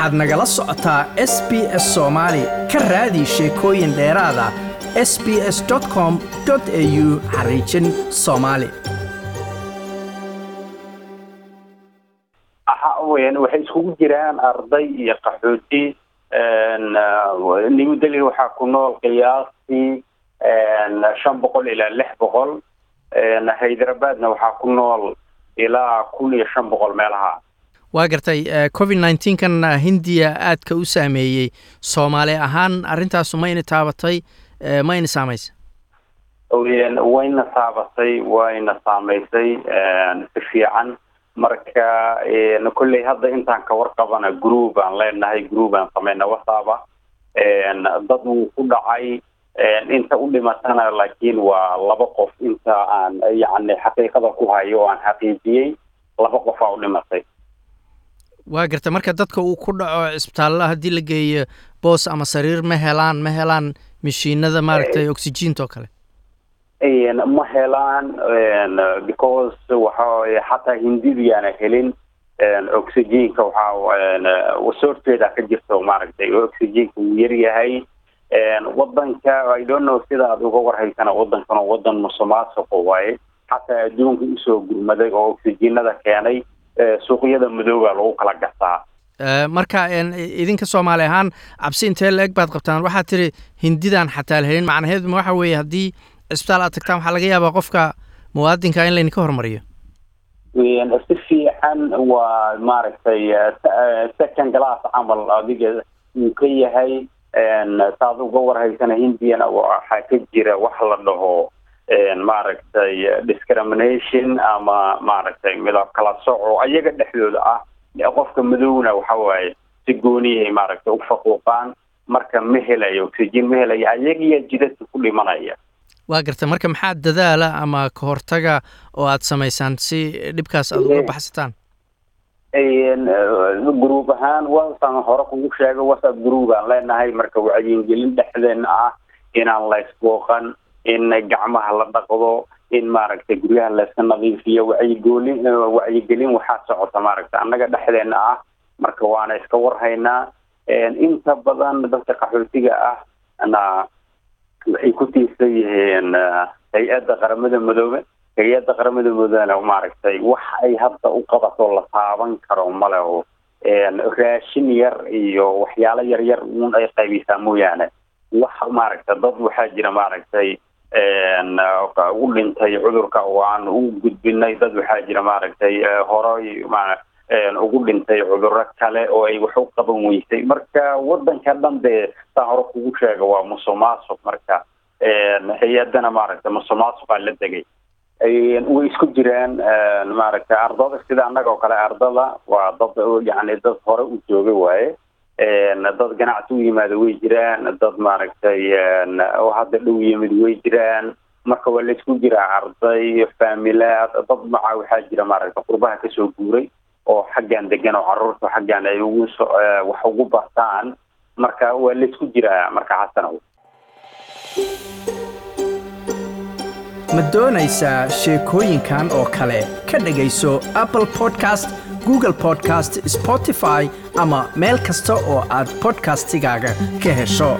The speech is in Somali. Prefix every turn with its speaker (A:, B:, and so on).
A: waxaad nagala socotaa s b s soomaali ka raadi sheekooyin dheeraada s b s com au xariijin soomaali
B: waxay iskugu jiraan arday iyo qaxooti. New delhi waxaa ku nool qiyaastii shan boqol ilaa lix boqol. Hyderabadna waxaa ku nool ilaa kun iyo shan boqol meelaha
A: waa gartay covid nneteen kan hindiya aadka u saameeyey soomaali ahaan. Arrintaasu ma yna taabatay ma yna saamaysa
B: wayna taabatay wayna saamaysay si fiican. Marka kolley hadda intaan ka warqabana group aan leenahay group aan samayna whatsaaba dad wuu ku dhacay inta u dhimatana laakiin waa laba qof inta aan yacni xaqiiqada ku hayo oo aan xaqiijiyey laba qof aa u dhimatay
A: waa garta marka dadka uu ku dhaco cisbitaalla haddii la geeyo boos ama sariir ma helaan ma helaan mashiinada maaragtay oxygeenta oo kale?
B: Ma helaan because waxa xataa hindidiyaana helin oxygenka waxaa soorteeda ka jirto maaragtay oxygenka wuu yaryahay wadanka i don't know sida aad uga warhaysana wadankan oo wadan musuqmaasuqo waaye. Xataa adduunka u soo gurmaday oo oxygenada keenay suuqyada madooba lagu kala gataa
A: marka idinka soomaali ahaan cabsi intee la eg baad qabtaan. Waxaad tiri hindidan xataa la helin. Macnaheedu waxa weeye haddii cisbitaal aad tagtaan waxaa laga yaabaa qofka muwaadinka in laydinka hormariyo.
B: Si fiican waa maaragtay second glass camal adiga uu ka yahay. Saad uga warhaysana hindiyana waxaa ka jira wax la dhaho maaragtay discrimination ama maaragtay midab kala soco ayaga dhexdooda ah. Qofka madowna waxa waaye si gooniyahay maaragtay u faquuqaan marka ma helayo oxygen ma helayo ayagiya jidadka ku dhimanaya.
A: Waa garta marka maxaa dadaala ama ka hortaga oo aada samaysaan si dhibkaas aada uga baxsataan?
B: group ahaan wasaan hore kugu sheega whatsapp group aan leenahay marka wacyigelin dhexdeena ah inaan laysbooqan in gacmaha la dhaqdo in maaragtay guryaha layska nadiifiyo wacyigoolin wacyigelin waxaa socota maaragtay. Annaga dhexdeena ah marka waana iska warhaynaa inta badan dadka qaxootiga ah na waxay ku tiirsan yihiin hay'adda qaramada madoobe. Hay'adda qaramada madoobena maaragtay wax ay hadda u qabato la taaban karo male oo raashin yar iyo waxyaalo yar yar uun ay qaybisaa mooyaane. Wax maaragtay dad waxaa jira maaragtay u dhintay cudurka oo aan u gudbinay dad waxaa jira maaragtay horey ugu dhintay cuduro kale oo ay wax u qaban weysay. Marka wadanka dhan dee saa hore kugu sheega waa musuqmaasuq marka. Hay'adana maaragtay musuqmaasuqaa la degay. Way isku jiraan maaragtay ardada sida annaga oo kale ardada waa dad yani dad hore u jooga waaye dad ganacsi u yimaada way jiraan dad maaragtay hadda dhow yimid way jiraan. Marka waa la isku jiraa arday faamilaad dad maca waxaa jira maaragtay qurbaha ka soo guuray oo xaggan degan oo carruurta xaggan ay ugu so wax ugu bartaan. Marka waa la isku jiraa marka xasanow
A: ma doonaysaa sheekooyinkan oo kale? Ka dhegayso apple podcast google podcast spotify ama meel kasta oo aad bodkastigaaga ka hesho